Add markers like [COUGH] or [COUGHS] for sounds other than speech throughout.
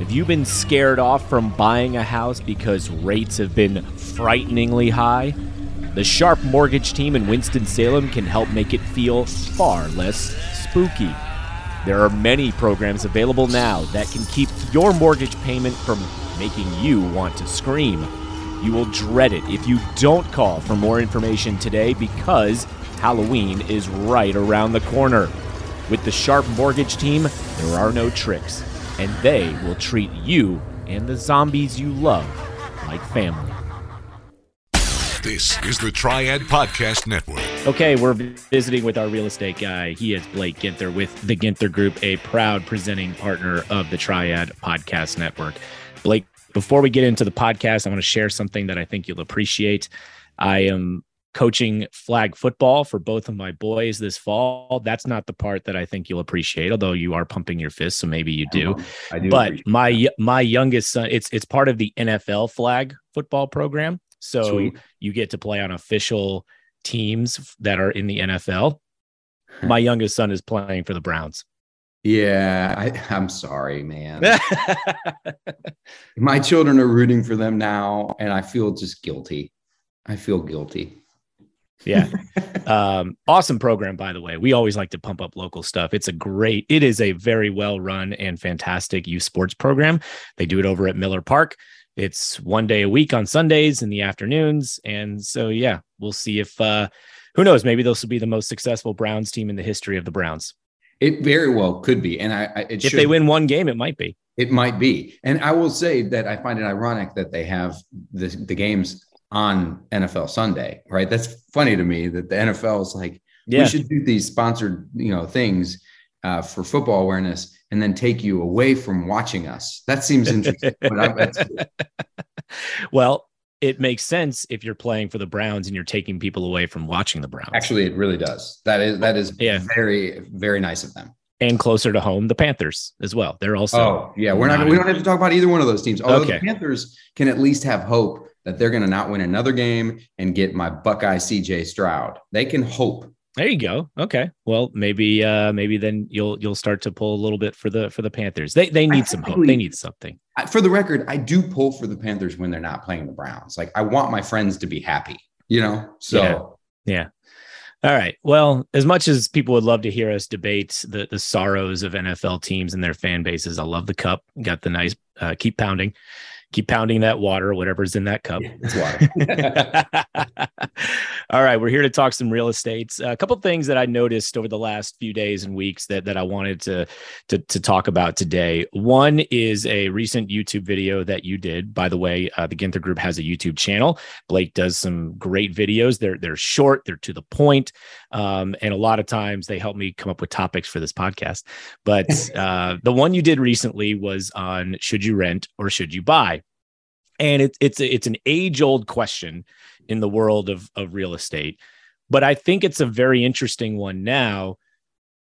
Have you been scared off from buying a house because rates have been frighteningly high? The Sharp Mortgage team in Winston-Salem can help make it feel far less spooky. There are many programs available now that can keep your mortgage payment from making you want to scream. You will dread it if you don't call for more information today because Halloween is right around the corner. With the Sharp Mortgage team, there are no tricks, and they will treat you and the zombies you love like family. This is the Triad Podcast Network. Okay, we're visiting with our real estate guy. He is Blake Ginther with the Ginther Group, a proud presenting partner of the Triad Podcast Network. Blake, before we get into the podcast, I want to share something that I think you'll appreciate. I am coaching flag football for both of my boys this fall. That's not the part that I think you'll appreciate, although you are pumping your fist, so maybe you do. I do but my that. my youngest son, it's it's part of the NFL flag football program. So Sweet. you get to play on official teams that are in the NFL. [LAUGHS] My youngest son is playing for the Browns. Yeah, I, am sorry, man. [LAUGHS] My children are rooting for them now, and I feel just guilty. I feel guilty. Yeah. [LAUGHS] Um, awesome program, by the way. We always like to pump up local stuff. It's a great, it is a very well run and fantastic youth sports program. They do it over at Miller Park. It's one day a week on Sundays in the afternoons. And so, yeah, we'll see if, uh, who knows, maybe this will be the most successful Browns team in the history of the Browns. It very well could be. And I, I if should, they win one game, it might be. It might be. And I will say that I find it ironic that they have the, the games on NFL Sunday, right? That's funny to me that the NFL is like, yeah. we should do these sponsored, you know, things uh, for football awareness and then take you away from watching us. That seems interesting. [LAUGHS] well, it makes sense if you're playing for the Browns and you're taking people away from watching the Browns. Actually, it really does. That is that is yeah. very very nice of them. And closer to home, the Panthers as well. They're also Oh, yeah, we're not we don't have to talk about either one of those teams. Although okay. the Panthers can at least have hope that they're going to not win another game and get my Buckeye CJ Stroud. They can hope there you go. Okay. Well, maybe uh maybe then you'll you'll start to pull a little bit for the for the Panthers. They they need some hope. They need something. For the record, I do pull for the Panthers when they're not playing the Browns. Like I want my friends to be happy, you know? So yeah. yeah. All right. Well, as much as people would love to hear us debate the the sorrows of NFL teams and their fan bases, I love the cup. Got the nice uh, keep pounding keep pounding that water, whatever's in that cup. [LAUGHS] It's water. [LAUGHS] [LAUGHS] All right, we're here to talk some real estate. A couple things that I noticed over the last few days and weeks that that I wanted to, to to talk about today. One is a recent YouTube video that you did. By the way, uh, the Ginther Group has a YouTube channel. Blake does some great videos. They're they're short, they're to the point, um, and a lot of times they help me come up with topics for this podcast. But [LAUGHS] uh, the one you did recently was on should you rent or should you buy and it's it's it's an age old question in the world of of real estate. But i think it's a very interesting one now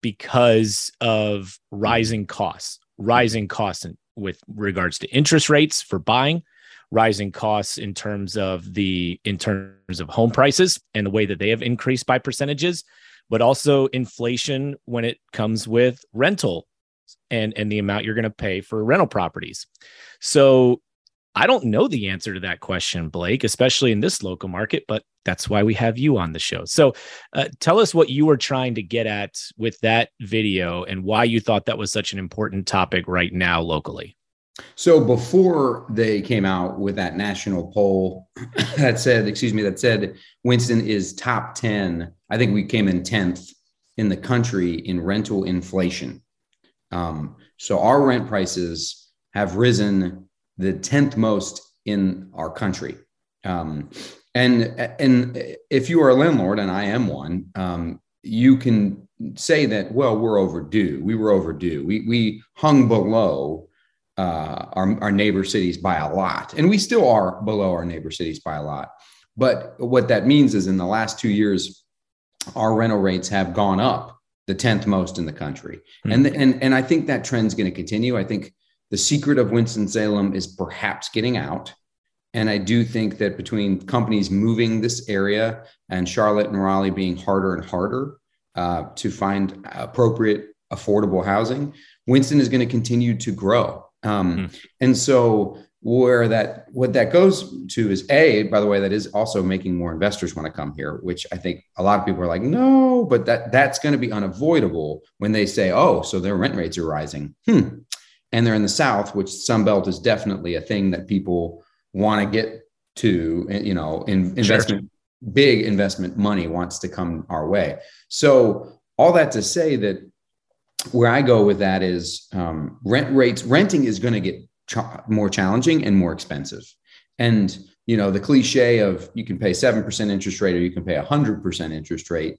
because of rising costs rising costs in, with regards to interest rates for buying rising costs in terms of the in terms of home prices and the way that they have increased by percentages but also inflation when it comes with rental and and the amount you're going to pay for rental properties. So I don't know the answer to that question, Blake, especially in this local market, but that's why we have you on the show. So uh, tell us what you were trying to get at with that video and why you thought that was such an important topic right now locally. So before they came out with that national poll [COUGHS] that said, excuse me, that said Winston is top 10, I think we came in 10th in the country in rental inflation. Um, so our rent prices have risen the 10th most in our country. Um, and, and if you are a landlord, and I am one, um, you can say that, well, we're overdue. We were overdue. We, we hung below uh, our, our neighbor cities by a lot. And we still are below our neighbor cities by a lot. But what that means is in the last two years, our rental rates have gone up the 10th most in the country. Mm-hmm. And, and, and I think that trend's going to continue. I think the secret of Winston-Salem is perhaps getting out. And I do think that between companies moving this area and Charlotte and Raleigh being harder and harder uh, to find appropriate, affordable housing, Winston is going to continue to grow. Um, mm. And so where that what that goes to is a by the way that is also making more investors want to come here which i think a lot of people are like no but that that's going to be unavoidable when they say oh so their rent rates are rising hmm. And they're in the south which sunbelt is definitely a thing that people want to get to you know in investment sure. big investment money wants to come our way so all that to say that where i go with that is um, rent rates renting is going to get ch- more challenging and more expensive. And you know the cliche of you can pay seven percent interest rate or you can pay a hundred percent interest rate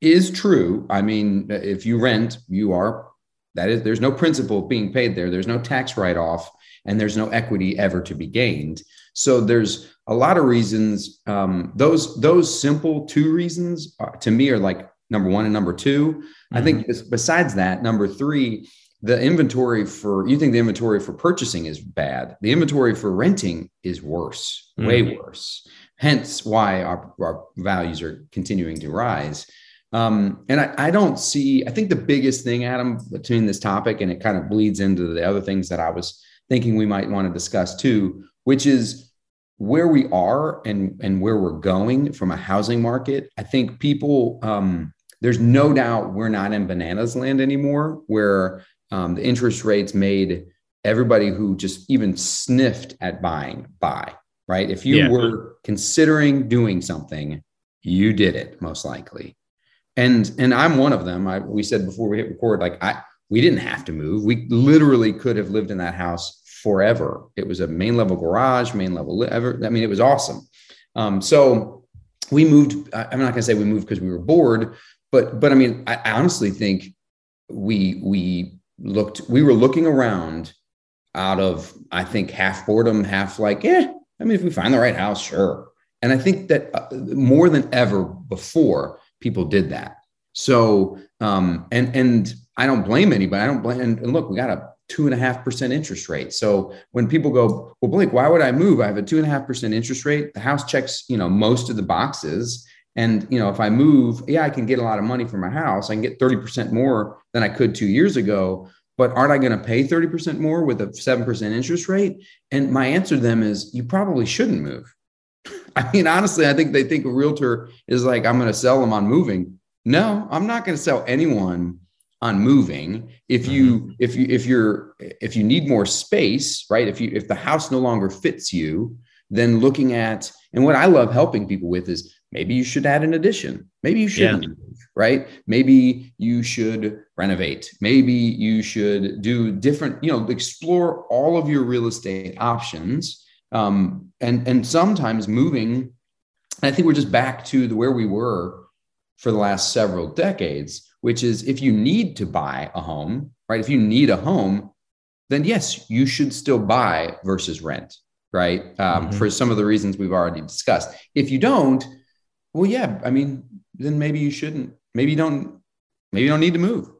is true. I mean, if you rent, you are that is there's no principal being paid there. There's no tax write off, and there's no equity ever to be gained. So there's a lot of reasons. Um, those those simple two reasons are, to me are like number one and number 2 mm-hmm. I think mm-hmm. besides that, number three the inventory for you think the inventory for purchasing is bad the inventory for renting is worse mm way worse hence why our, our values are continuing to rise um, and I, I, don't see i think the biggest thing adam between this topic and it kind of bleeds into the other things that i was thinking we might want to discuss too which is where we are and and where we're going from a housing market. I think people um, there's no doubt we're not in bananas land anymore where um, the interest rates made everybody who just even sniffed at buying buy right? If you yeah. were considering doing something you did it most likely and and i'm one of them. I, we said before we hit record like i we didn't have to move. We literally could have lived in that house forever. It was a main level garage main level ever i mean it was awesome. Um, so we moved i'm not going to say we moved because we were bored but but i mean I, I honestly think we we looked, we were looking around out of, I think, half boredom, half like, yeah, I mean, if we find the right house, sure. And I think that uh, more than ever before, people did that. So, um, and and I don't blame anybody. I don't blame. And, and look, we got a two and a half percent interest rate. So when people go, well, Blake, why would I move? I have a two and a half percent interest rate. The house checks, you know, most of the boxes. And you know, if I move, yeah, I can get a lot of money for my house. I can get 30% more than I could two years ago. But aren't I going to pay 30% more with a 7% interest rate? And my answer to them is you probably shouldn't move. I mean, honestly, I think they think a realtor is like, I'm going to sell them on moving. No, I'm not going to sell anyone on moving if you mm-hmm. if you if you're if you need more space right if you if the house no longer fits you then looking at and what i love helping people with is maybe you should add an addition maybe you shouldn't yeah right? Maybe you should renovate. Maybe you should do different, you know, explore all of your real estate options. Um, and, and sometimes moving, I think we're just back to the where we were for the last several decades, which is if you need to buy a home, right? If you need a home, then yes, you should still buy versus rent, right? Um, mm-hmm. For some of the reasons we've already discussed. If you don't, well, yeah, I mean, then maybe you shouldn't maybe you don't maybe you don't need to move.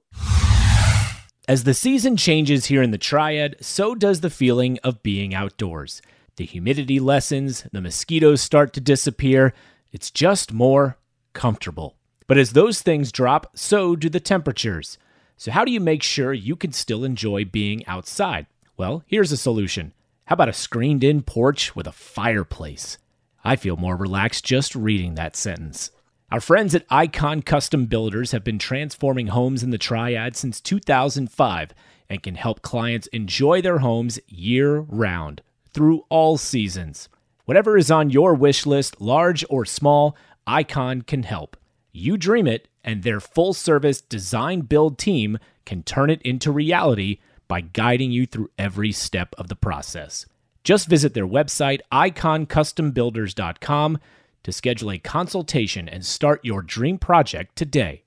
As the season changes here in the Triad, so does the feeling of being outdoors. The humidity lessens, the mosquitoes start to disappear. It's just more comfortable. But as those things drop, so do the temperatures. So, how do you make sure you can still enjoy being outside? Well, here's a solution. How about a screened in porch with a fireplace? I feel more relaxed just reading that sentence. Our friends at Icon Custom Builders have been transforming homes in the Triad since 2005 and can help clients enjoy their homes year round through all seasons. Whatever is on your wish list, large or small, Icon can help. You dream it, and their full service design build team can turn it into reality by guiding you through every step of the process. Just visit their website, iconcustombuilders.com to schedule a consultation and start your dream project today.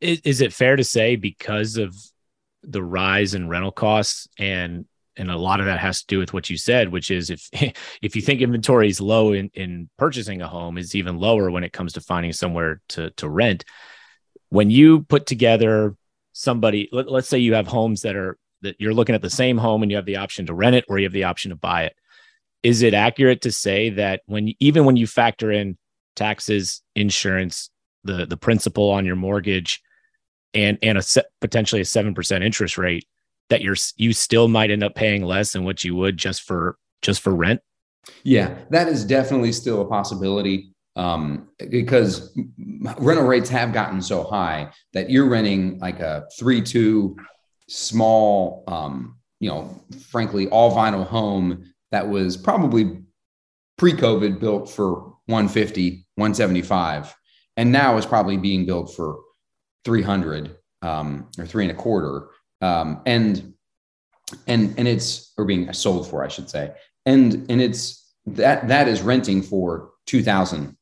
Is, is it fair to say because of the rise in rental costs and and a lot of that has to do with what you said, which is if [LAUGHS] if you think inventory is low in, in purchasing a home, it's even lower when it comes to finding somewhere to to rent. When you put together somebody, let, let's say you have homes that are that you're looking at the same home and you have the option to rent it or you have the option to buy it is it accurate to say that when even when you factor in taxes, insurance, the the principal on your mortgage, and and a potentially a seven percent interest rate, that you're you still might end up paying less than what you would just for just for rent? Yeah, that is definitely still a possibility um, because rental rates have gotten so high that you're renting like a three two small, um, you know, frankly, all vinyl home that was probably pre-COVID built for 150, 175, and now is probably being built for 300 um, or three and a quarter. Um, and and and it's or being sold for, I should say, and and it's that that is renting for two thousand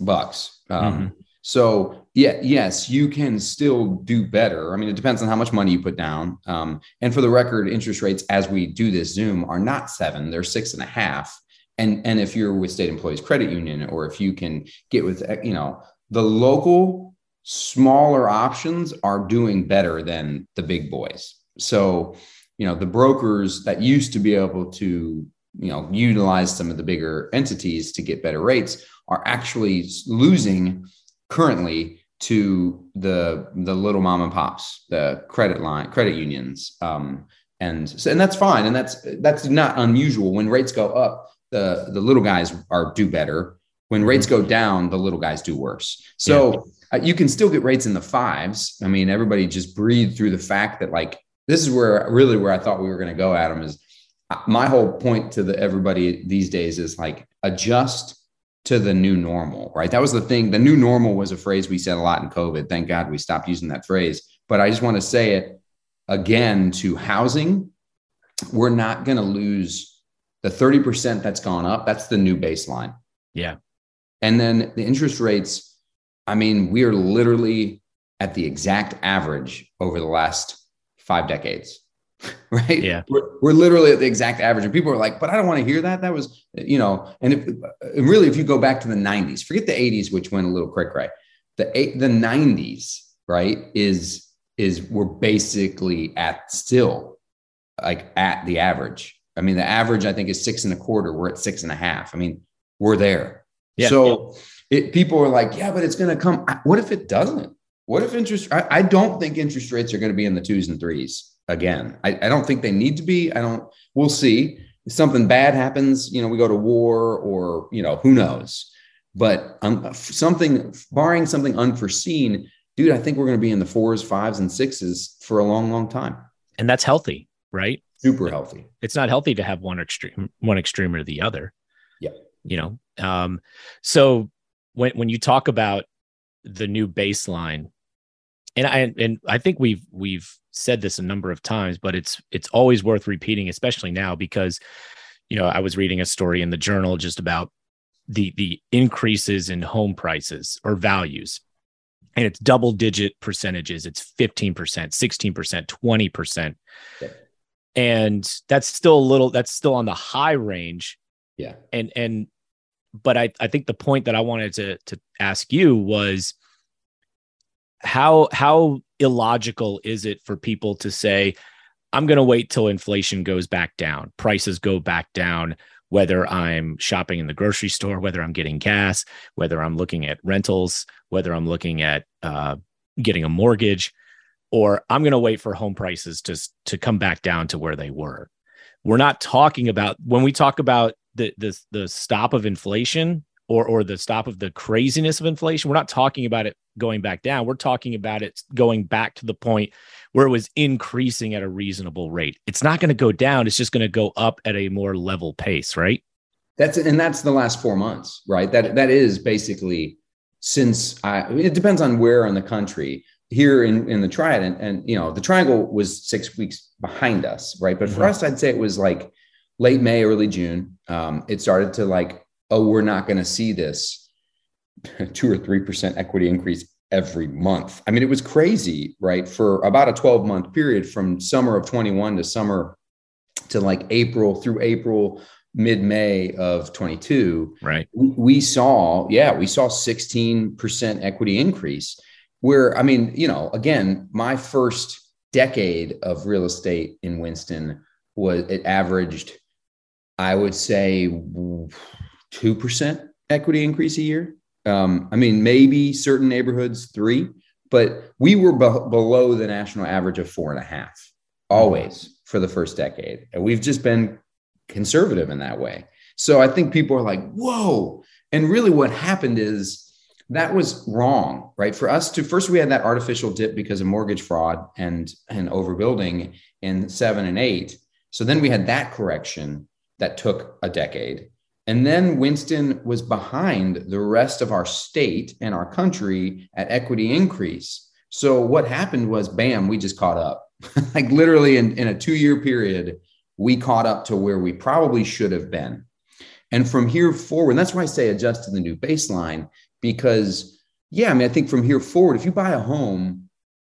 bucks. Um, mm-hmm. So yeah, yes, you can still do better. I mean, it depends on how much money you put down. Um, and for the record, interest rates as we do this Zoom are not seven; they're six and a half. And and if you're with state employees credit union, or if you can get with you know the local smaller options are doing better than the big boys. So you know the brokers that used to be able to you know utilize some of the bigger entities to get better rates are actually losing currently to the the little mom and pops, the credit line, credit unions, um, and so, and that's fine, and that's that's not unusual. When rates go up, the the little guys are do better. When rates go down, the little guys do worse. So you can still get rates in the fives. I mean, everybody just breathed through the fact that like this is where really where I thought we were going to go, Adam. Is uh, my whole point to the everybody these days is like adjust to the new normal, right? That was the thing. The new normal was a phrase we said a lot in COVID. Thank God we stopped using that phrase. But I just want to say it again to housing. We're not going to lose the 30% that's gone up. That's the new baseline. Yeah. And then the interest rates, I mean, we are literally at the exact average over the last five decades. [LAUGHS] right? Yeah. We're, we're, literally at the exact average. And people are like, but I don't want to hear that. That was, you know, and if and really, if you go back to the 90s, forget the 80s, which went a little cray cray. The eight, the 90s, right, is is we're basically at still like at the average. I mean, the average I think is six and a quarter. We're at six and a half. I mean, we're there. Yeah. So it, people are like, yeah, but it's going to come. What if it doesn't? What if interest? I, I don't think interest rates are going to be in the twos and threes again. I, I don't think they need to be. I don't, we'll see. If something bad happens, you know, we go to war or, you know, who knows. But um, something, barring something unforeseen, dude, I think we're going to be in the fours, fives, and sixes for a long, long time. And that's healthy, right? Super healthy. It's not healthy to have one extreme, one extreme or the other. Yeah. You know, um, so when when you talk about the new baseline, and I and I think we've we've said this a number of times, but it's it's always worth repeating, especially now because you know I was reading a story in the journal just about the the increases in home prices or values. And it's double digit percentages. It's 15% 16% 20% yeah. and that's still a little that's still on the high range. Yeah. And and but i i think the point that i wanted to to ask you was how how illogical is it for people to say i'm going to wait till inflation goes back down prices go back down whether i'm shopping in the grocery store whether i'm getting gas whether i'm looking at rentals whether i'm looking at uh, getting a mortgage or i'm going to wait for home prices to to come back down to where they were. We're not talking about when we talk about the the, the stop of inflation or or the stop of the craziness of inflation. We're not talking about it going back down. We're talking about it going back to the point where it was increasing at a reasonable rate. It's not going to go down. It's just going to go up at a more level pace, right? That's and that's the last four months, right? That that is basically since I. it depends on where in the country. Here in in the triad, and, and you know the triangle was six weeks behind us, right? But for mm-hmm. us, I'd say it was like late May, early June. Um, it started to like oh, we're not going to see this [LAUGHS] two or 3% equity increase every month. I mean, it was crazy, right? For about a 12 month period from summer of 21 to summer to like April through April, mid May of 22. Right. We saw, yeah, we saw 16% equity increase. Where, I mean, you know, again, my first decade of real estate in Winston was it averaged, I would say, 2% equity increase a year. Um, I mean, maybe certain neighborhoods three, but we were be- below the national average of four and a half. always for the first decade. And we've just been conservative in that way. So I think people are like, whoa. And really what happened is that was wrong, right? For us to first, we had that artificial dip because of mortgage fraud and, and overbuilding in seven and eight. So then we had that correction that took a decade. And then Winston was behind the rest of our state and our country at equity increase. So what happened was, bam, we just caught up. [LAUGHS] like literally in, in a two year period, we caught up to where we probably should have been. And from here forward, that's why I say adjust to the new baseline, because yeah, I mean, I think from here forward, if you buy a home,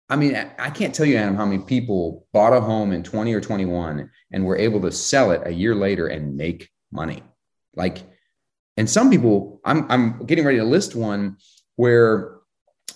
I mean, I can't tell you, Adam, how many people bought a home in 20 or 21 and were able to sell it a year later and make money. Like, and some people, I'm, I'm getting ready to list one where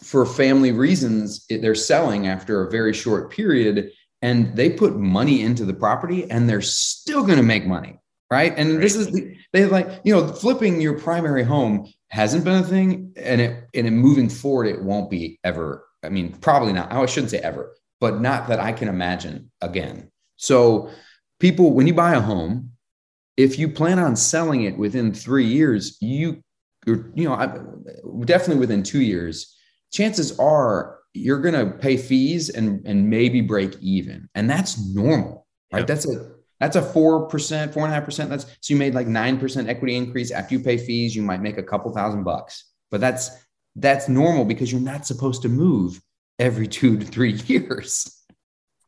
for family reasons, they're selling after a very short period and they put money into the property and they're still going to make money. Right. And right. this is, the, they like, you know, flipping your primary home hasn't been a thing and it, and it moving forward, it won't be ever. I mean, probably not. Oh, I shouldn't say ever, but not that I can imagine again. So people, when you buy a home, if you plan on selling it within three years, you, you know, I, definitely within two years, chances are you're going to pay fees and and maybe break even, and that's normal, right? Yep. That's a that's a four percent, four and a half percent. That's so you made like nine percent equity increase after you pay fees. You might make a couple thousand bucks, but that's that's normal because you're not supposed to move every two to three [LAUGHS] years.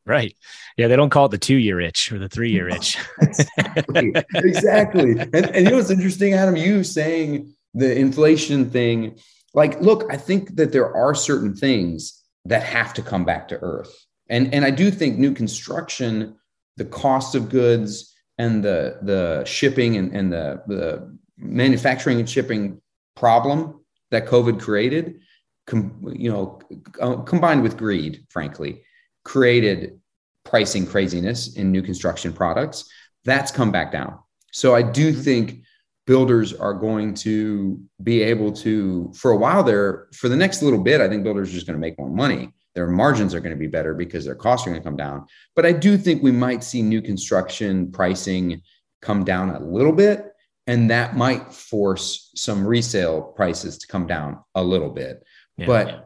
Right. Yeah, they don't call it the two year itch or the three year itch. exactly. exactly. And, and you know what's interesting, Adam? You saying the inflation thing like look i think that there are certain things that have to come back to earth and and i do think new construction the cost of goods and the the shipping and, and the the manufacturing and shipping problem that covid created com, you know uh, combined with greed frankly created pricing craziness in new construction products that's come back down. So i do mm-hmm. think builders are going to be able to for a while there for the next little bit i think builders are just going to make more money. Their margins are going to be better because their costs are going to come down. But i do think we might see new construction pricing come down a little bit and that might force some resale prices to come down a little bit yeah, but yeah.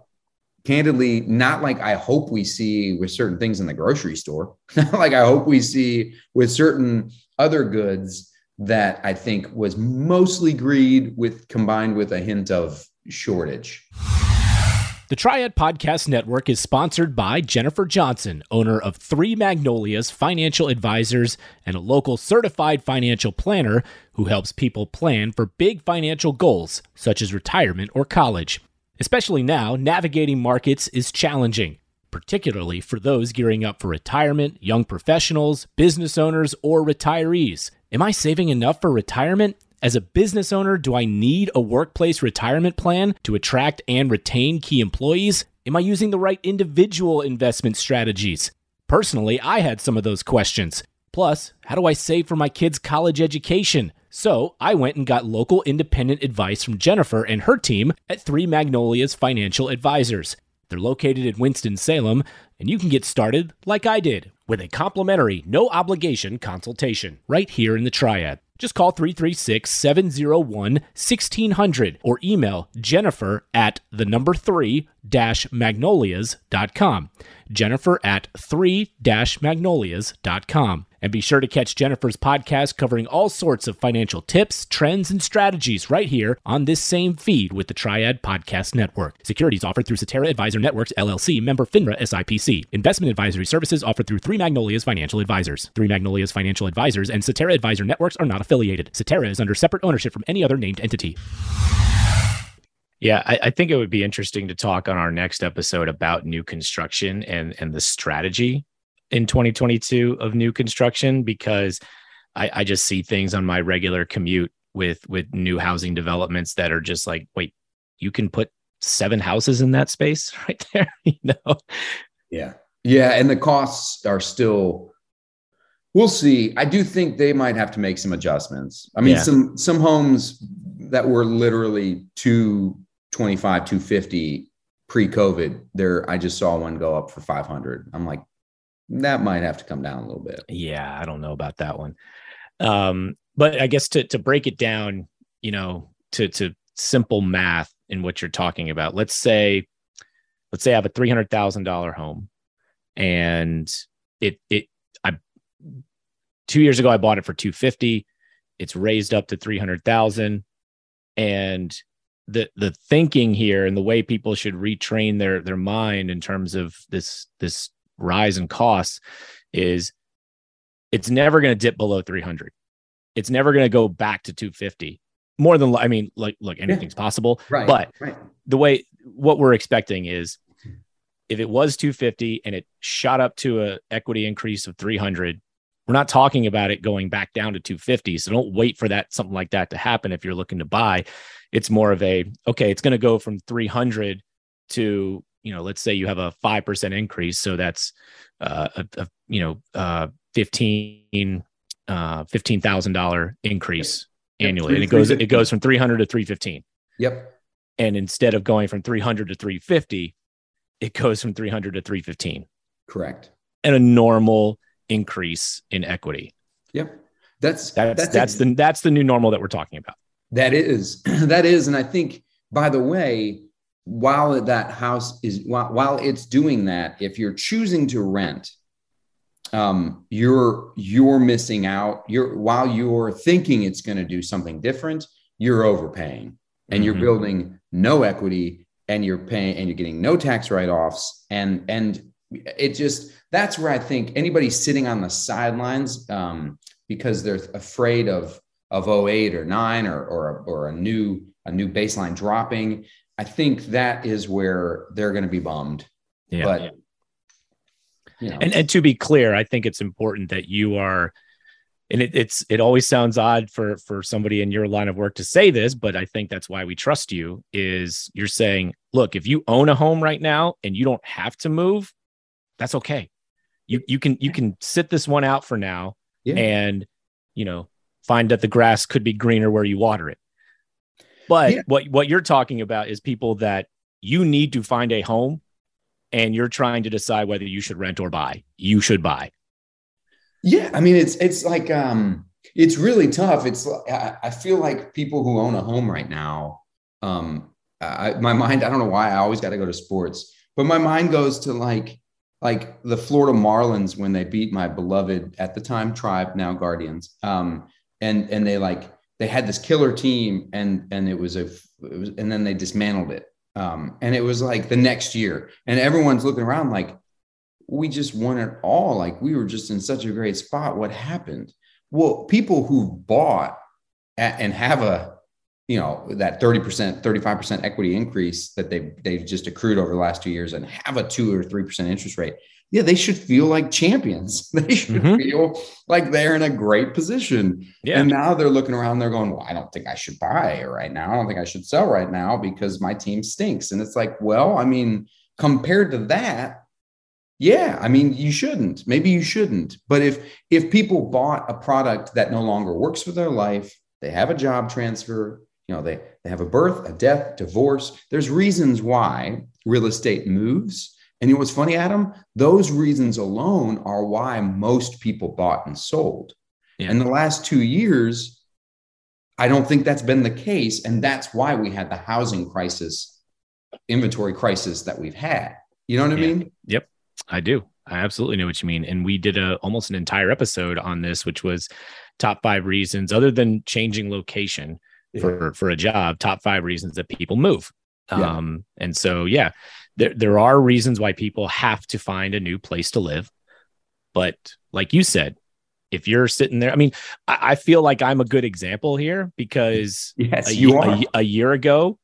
candidly not like i hope we see with certain things in the grocery store [LAUGHS] not like i hope we see with certain other goods that I think was mostly greed with combined with a hint of shortage. The Triad Podcast Network is sponsored by Jennifer Johnson, owner of Three Magnolias Financial Advisors and a local certified financial planner who helps people plan for big financial goals such as retirement or college. Especially now, navigating markets is challenging, particularly for those gearing up for retirement, young professionals, business owners, or retirees. Am I saving enough for retirement? As a business owner, do I need a workplace retirement plan to attract and retain key employees? Am I using the right individual investment strategies? Personally, I had some of those questions. Plus, how do I save for my kids' college education? So I went and got local independent advice from Jennifer and her team at Three Magnolias Financial Advisors. They're located in Winston-Salem, and you can get started like I did with a complimentary, no obligation consultation right here in the Triad. Just call 336 701 1600 or email Jennifer at the number three magnolias.com. Jennifer at three magnolias.com. And be sure to catch Jennifer's podcast covering all sorts of financial tips, trends, and strategies right here on this same feed with the Triad Podcast Network. Securities offered through Cetera Advisor Networks, LLC, member FINRA SIPC. Investment advisory services offered through Three Magnolias Financial Advisors. Three Magnolias Financial Advisors and Cetera Advisor Networks are not affiliated. Cetera is under separate ownership from any other named entity. Yeah, I, I, think it would be interesting to talk on our next episode about new construction and and the strategy in 2022 of new construction because I, I just see things on my regular commute with with new housing developments that are just like, wait, you can put seven houses in that space [LAUGHS] right there, [LAUGHS] you know? Yeah. Yeah. And the costs are still we'll see. I do think they might have to make some adjustments. I mean, yeah. some some homes that were literally 225, 250 pre-COVID, there I just saw one go up for 500. I'm like, that might have to come down a little bit. Yeah, I don't know about that one. Um, but I guess to to break it down, you know, to to simple math in what you're talking about. Let's say, let's say I have a three hundred thousand dollar home, and it it I two years ago I bought it for two fifty. It's raised up to three hundred thousand, and the the thinking here and the way people should retrain their their mind in terms of this this rise in costs is it's never going to dip below 300 it's never going to go back to 250 more than i mean like look anything's yeah. possible right but right. the way what we're expecting is if it was 250 and it shot up to a equity increase of 300 we're not talking about it going back down to 250 so don't wait for that something like that to happen if you're looking to buy it's more of a okay it's going to go from 300 to you know let's say you have a 5% increase so that's uh, a, a, you know uh, 15 uh, $15,000 increase yep. annually and it goes it goes from 300 to 315 yep. And instead of going from 300 to 350 it goes from 300 to 315 correct. And a normal increase in equity. Yep. That's that's that's, that's the that's the new normal that we're talking about. That is, [CLEARS THROAT] that is, and I think, by the way, while that house is while, while it's doing that, if you're choosing to rent, um, you're you're missing out. You're while you're thinking it's going to do something different, you're overpaying, and mm-hmm. you're building no equity, and you're paying, and you're getting no tax write-offs, and and it just that's where I think anybody sitting on the sidelines um, because they're afraid of of 08 or 9 or, or, or a new a new baseline dropping i think that is where they're going to be bummed yeah. but you know. and, and to be clear i think it's important that you are and it, it's it always sounds odd for for somebody in your line of work to say this but i think that's why we trust you is you're saying look if you own a home right now and you don't have to move that's okay you you can you can sit this one out for now yeah. and you know find that the grass could be greener where you water it. But yeah. what what you're talking about is people that you need to find a home and you're trying to decide whether you should rent or buy. You should buy. Yeah, I mean it's it's like um it's really tough. It's I feel like people who own a home right now um I, my mind I don't know why I always got to go to sports, but my mind goes to like like the Florida Marlins when they beat my beloved at the time tribe now Guardians. Um and and they like they had this killer team and and it was a it was, and then they dismantled it. Um, and it was like the next year and everyone's looking around like we just won it all. Like we were just in such a great spot. What happened? Well people who bought and have a you know that 30% 35% equity increase that they they've just accrued over the last two years and have a 2 or 3% interest rate yeah, they should feel like champions. [LAUGHS] They should mm-hmm. feel like they're in a great position. Yeah. And now they're looking around, they're going, Well, I don't think I should buy right now. I don't think I should sell right now because my team stinks. And it's like, well, I mean, compared to that, yeah, I mean, you shouldn't. Maybe you shouldn't. But if if people bought a product that no longer works for their life, they have a job transfer, you know, they, they have a birth, a death, divorce. There's reasons why real estate moves and you know what's funny, Adam? Those reasons alone are why most people bought and sold. Yeah. In the last two years, I don't think that's been the case. And that's why we had the housing crisis, inventory crisis that we've had. You know what yeah. I mean? Yep, I do. I absolutely know what you mean. And we did a almost an entire episode on this, which was top five reasons, other than changing location yeah. for for a job, top five reasons that people move. Um, and so yeah, there there are reasons why people have to find a new place to live. But like you said, if you're sitting there, I mean, I, I feel like I'm a good example here because yes, a, you are. A, a year ago,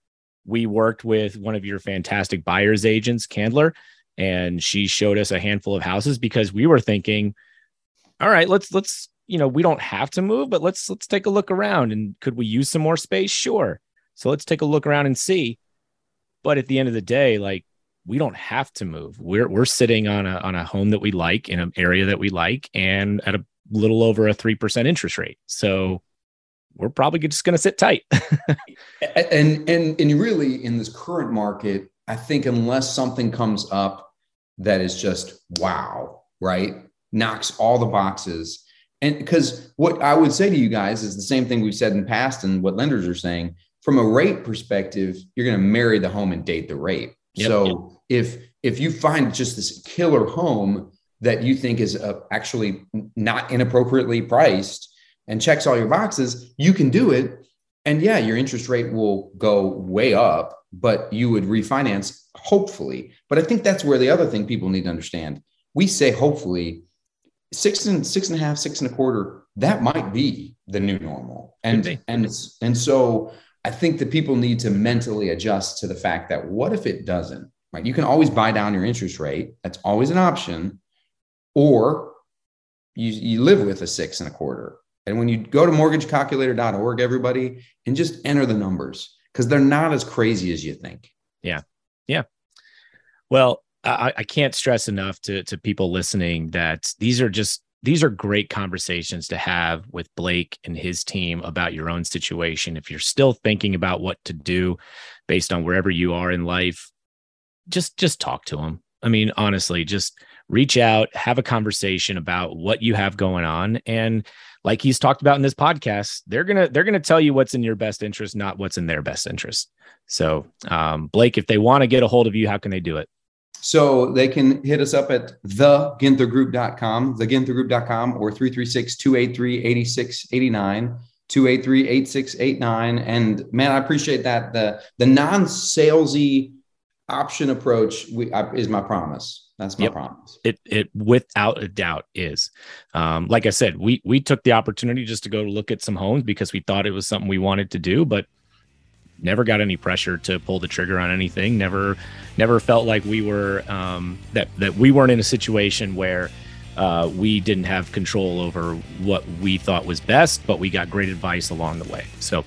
we worked with one of your fantastic buyers agents, Candler, and she showed us a handful of houses because we were thinking, all right, let's let's you know we don't have to move, but let's let's take a look around and could we use some more space? Sure. So let's take a look around and see. But at the end of the day, like we don't have to move. We're we're sitting on a on a home that we like in an area that we like and at a little over a 3% interest rate. So we're probably just going to sit tight. [LAUGHS] and and and really in this current market, I think unless something comes up that is just wow, right? Knocks all the boxes. And because what I would say to you guys is the same thing we've said in the past and what lenders are saying. From a rate perspective, you're going to marry the home and date the rate. Yep, so yep. If if you find just this killer home that you think is uh, actually not inappropriately priced and checks all your boxes, you can do it. And yeah, your interest rate will go way up, but you would refinance hopefully. But I think that's where the other thing people need to understand. We say hopefully six and six and a half, six and a quarter, that might be the new normal. And and and so I think that people need to mentally adjust to the fact that what if it doesn't? Right. You can always buy down your interest rate. That's always an option. Or you, you live with a six and a quarter. And when you go to mortgagecalculator.org, everybody, and just enter the numbers because they're not as crazy as you think. Yeah. Yeah. Well, I, I can't stress enough to, to people listening that these are just these are great conversations to have with Blake and his team about your own situation. If you're still thinking about what to do based on wherever you are in life, just just talk to them. I mean, honestly, just reach out, have a conversation about what you have going on and like he's talked about in this podcast, they're going to they're going to tell you what's in your best interest, not what's in their best interest. So, um, Blake, if they want to get a hold of you, how can they do it? So they can hit us up at theginthergroup.com, theginthergroup.com, or 336 283 8689. 283-8689 and man i appreciate that the the non-salesy option approach we, I, is my promise that's my yep. promise it it without a doubt is um, like i said we we took the opportunity just to go look at some homes because we thought it was something we wanted to do but never got any pressure to pull the trigger on anything. Never, never felt like we were um, that that we weren't in a situation where uh, we didn't have control over what we thought was best, but we got great advice along the way. So,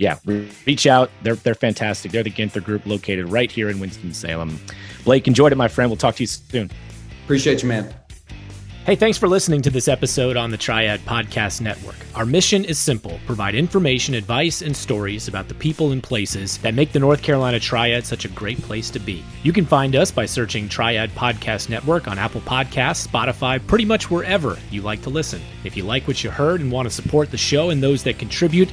yeah, reach out. They're they're fantastic. They're the Ginther Group, located right here in Winston Salem. Blake, enjoyed it, my friend. We'll talk to you soon. Appreciate you, man. Hey, thanks for listening to this episode on the Triad Podcast Network. Our mission is simple provide information, advice, and stories about the people and places that make the North Carolina Triad such a great place to be. You can find us by searching Triad Podcast Network on Apple Podcasts, Spotify, pretty much wherever you like to listen. If you like what you heard and want to support the show and those that contribute,